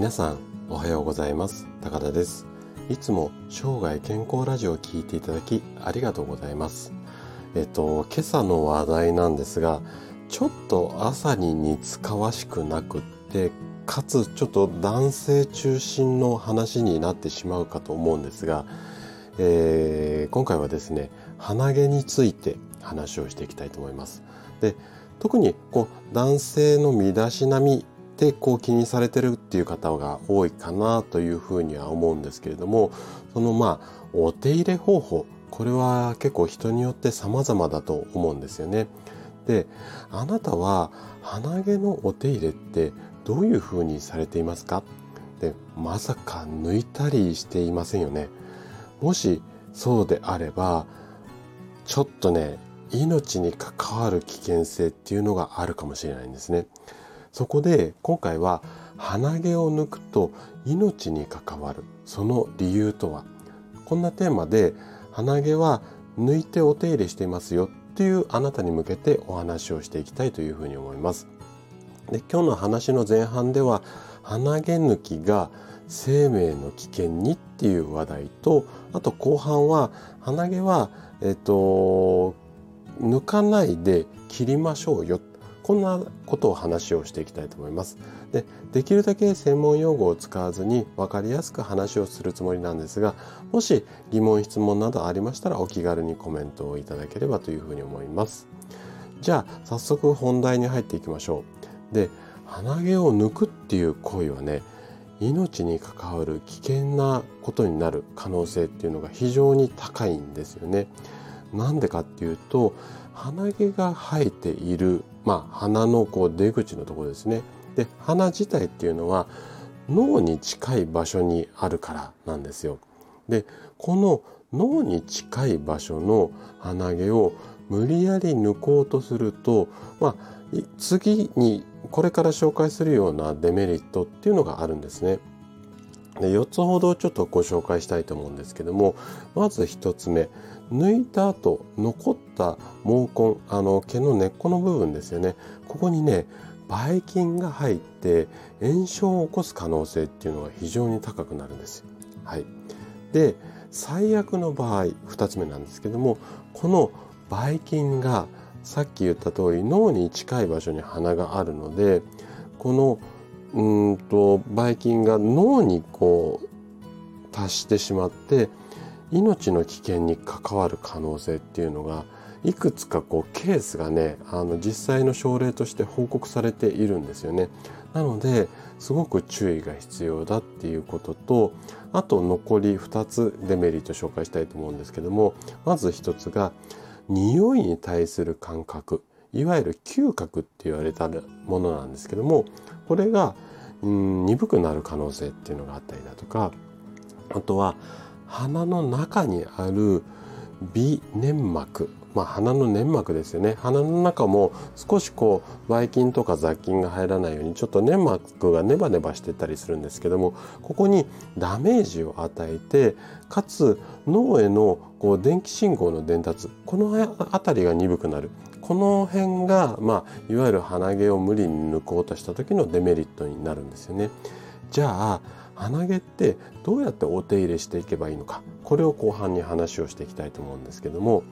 皆さんおはようございます。高田です。いつも生涯健康ラジオを聞いていただきありがとうございます。えっと今朝の話題なんですがちょっと朝に似つかわしくなくってかつちょっと男性中心の話になってしまうかと思うんですが、えー、今回はですね鼻毛について話をしていきたいと思います。で特にこう男性の身だしなみでこう気にされてるっていう方が多いかなというふうには思うんですけれどもそのまあお手入れ方法これは結構人によって様々だと思うんですよね。であなたは鼻毛のお手入れってどういうふうにされていますか？でまさか抜いたりしていませんよね。もしそうであればちょっとね命に関わる危険性っていうのがあるかもしれないんですね。そこで今回は鼻毛を抜くと命に関わるその理由とはこんなテーマで鼻毛は抜いてお手入れしていますよっていうあなたに向けてお話をしていきたいというふうに思います。で今日の話の前半では鼻毛抜きが生命の危険にっていう話題とあと後半は鼻毛はえっと抜かないで切りましょうよっこんなことを話をしていきたいと思います。でできるだけ専門用語を使わずに分かりやすく話をするつもりなんですがもし疑問質問などありましたらお気軽にコメントをいただければというふうに思います。じゃあ早速本題に入っていきましょう。で鼻毛を抜くっていう行為はね命に関わる危険なことになる可能性っていうのが非常に高いんですよね。なんでかっていうと鼻毛が生えているまあ、鼻のこう出口のところですね。で鼻自体っていうのは脳に近い場所にあるからなんですよ。でこの脳に近い場所の鼻毛を無理やり抜こうとすると、まあ、次にこれから紹介するようなデメリットっていうのがあるんですね。で4つほどちょっとご紹介したいと思うんですけどもまず1つ目抜いた後残った毛根あの毛の根っこの部分ですよねここにねばい菌が入って炎症を起こす可能性っていうのが非常に高くなるんです。はい、で最悪の場合2つ目なんですけどもこのばい菌がさっき言った通り脳に近い場所に鼻があるのでこのうんとばい菌が脳にこう達してしまって命の危険に関わる可能性っていうのがいくつかこうケースがねあの実際の症例として報告されているんですよね。なのですごく注意が必要だっていうこととあと残り2つデメリット紹介したいと思うんですけどもまず1つが匂いに対する感覚いわゆる嗅覚って言われたものなんですけどもこれがうん鈍くなる可能性っていうのがあったりだとかあとは鼻の中にある鼻粘膜。まあ、鼻の粘膜ですよね。鼻の中も少しこうばい菌とか雑菌が入らないようにちょっと粘膜がネバネバしてたりするんですけどもここにダメージを与えてかつ脳へのこう電気信号の伝達この辺りが鈍くなる。この辺が、まあ、いわゆる鼻毛を無理に抜こうとした時のデメリットになるんですよね。じゃあ鼻毛ってどうやってお手入れしていけばいいのか。これを後半に話をしていきたいと思うんですけども。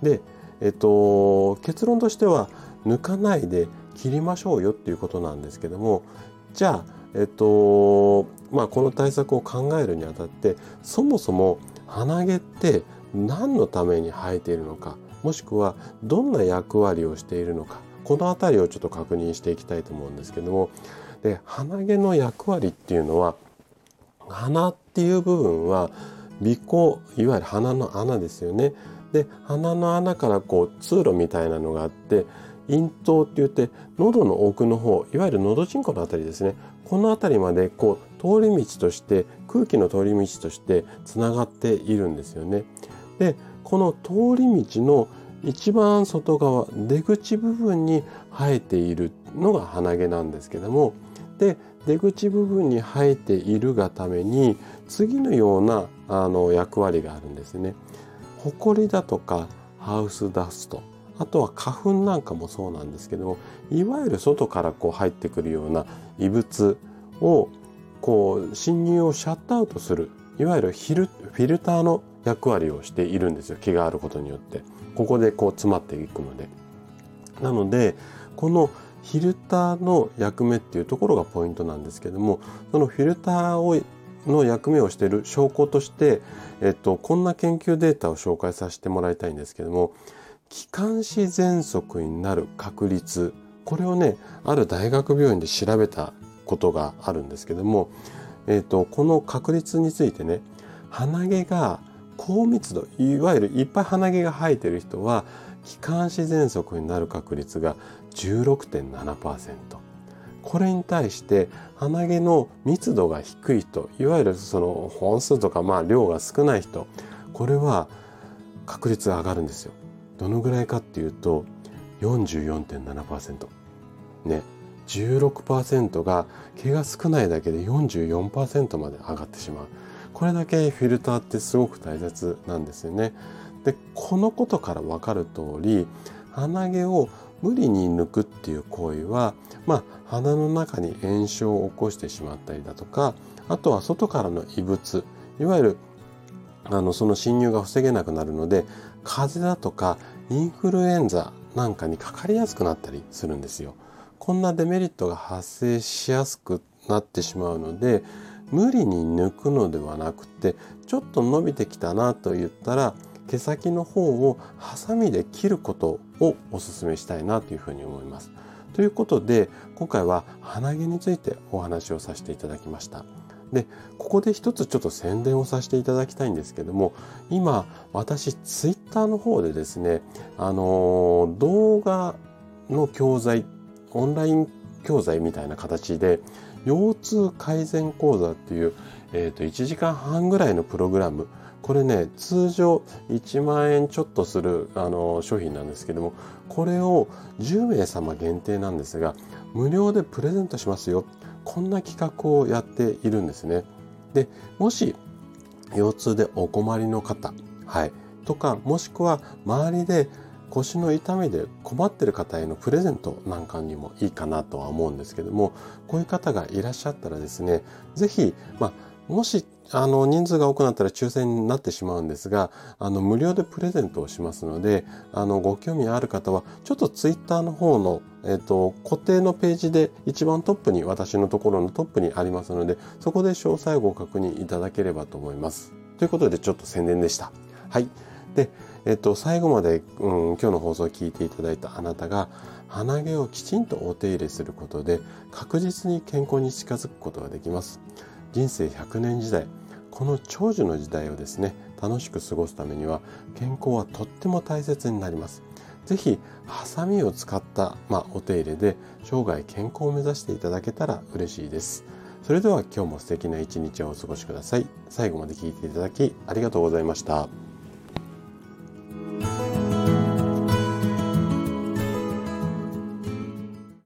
で、えっと、結論としては抜かないで切りましょうよっていうことなんですけども。じゃあ、えっとまあ、この対策を考えるにあたってそもそも鼻毛って何のために生えているのか。もしくはどんな役割をしているのか。この辺りをちょっと確認していきたいと思うんですけども。で鼻毛の役割っていうのは鼻っていう部分は鼻孔いわゆる鼻の穴ですよね。で鼻の穴からこう通路みたいなのがあって咽頭って言って喉の奥の方いわゆる喉チンコの辺りですねこの辺りまでこう通り道として空気の通り道としてつながっているんですよね。でこの通り道の一番外側出口部分に生えているのが鼻毛なんですけどもで出口部分に生えているがために次のようなあの役割があるんですね。ホコリだとかハウスダストあとは花粉なんかもそうなんですけどもいわゆる外からこう入ってくるような異物をこう侵入をシャットアウトするいわゆるフィルターの役割をしているんですよ。毛があることによって。ここでこう詰まっていくので。なのでこのフィルターの役目っていうところがポイントなんですけどもそのフィルターをの役目をしている証拠として、えっと、こんな研究データを紹介させてもらいたいんですけども気管支喘息になる確率これをねある大学病院で調べたことがあるんですけども、えっと、この確率についてね鼻毛が高密度いわゆるいっぱい鼻毛が生えてる人は気管支喘息になる確率が16.7%これに対して鼻毛の密度が低い人いわゆるその本数とかまあ量が少ない人これは確率が上がるんですよ。どのぐらいかっていうと44.7%ね16%が毛が少ないだけで44%まで上がってしまう。これだけフィルターってすごく大切なんですよね。でこのことから分かる通り鼻毛を無理に抜くっていう行為は、まあ、鼻の中に炎症を起こしてしまったりだとかあとは外からの異物いわゆるあのその侵入が防げなくなるので風邪だとかインフルエンザなんかにかかりやすくなったりするんですよ。こんなデメリットが発生しやすくなってしまうので無理に抜くのではなくてちょっと伸びてきたなと言ったら毛先の方をハサミで切ることをお勧めしたいなというふうに思います。ということで今回は鼻毛についてお話をさせていただきました。でここで一つちょっと宣伝をさせていただきたいんですけども今私ツイッターの方でですねあの動画の教材オンライン教材みたいな形で腰痛改善講座っていう、えー、と1時間半ぐらいのプログラムこれね通常1万円ちょっとするあの商品なんですけどもこれを10名様限定なんですが無料でプレゼントしますよ。こんな企画をやっているんですね。でもし腰痛でお困りの方はい。とかもしくは周りで腰の痛みで困ってる方へのプレゼントなんかにもいいかなとは思うんですけどもこういう方がいらっしゃったらですね是非まあもしあの人数が多くなったら抽選になってしまうんですがあの無料でプレゼントをしますのであのご興味ある方はちょっとツイッターの方の、えーと、固定のページで一番トップに私のところのトップにありますのでそこで詳細をご確認いただければと思います。ということでちょっと宣伝でした。はい。で、えっ、と、最後まで、うん、今日の放送を聞いていただいたあなたが鼻毛をきちんとお手入れすることで確実に健康に近づくことができます。人生100年時代この長寿の時代をですね楽しく過ごすためには健康はとっても大切になります。是非ハサミを使った、まあ、お手入れで生涯健康を目指していただけたら嬉しいです。それでは今日も素敵な一日をお過ごしください。最後まで聴いていただきありがとうございました。